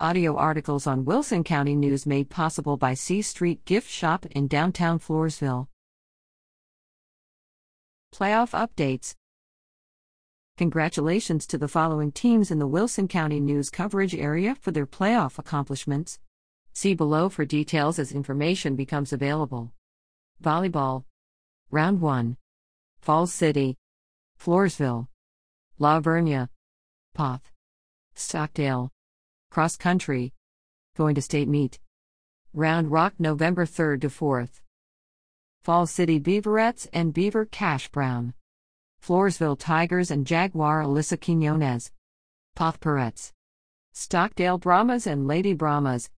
Audio articles on Wilson County News made possible by C Street Gift Shop in downtown Floresville. Playoff updates. Congratulations to the following teams in the Wilson County News coverage area for their playoff accomplishments. See below for details as information becomes available. Volleyball. Round 1. Falls City. Floresville. La Vernia. Poth. Stockdale. Cross country. Going to state meet. Round Rock November 3rd to 4th. Falls City Beaverettes and Beaver Kash Brown. Floresville Tigers and Jaguar Alyssa Quinones. Poth Pirettes. Stockdale Brahmas and Lady Brahmas.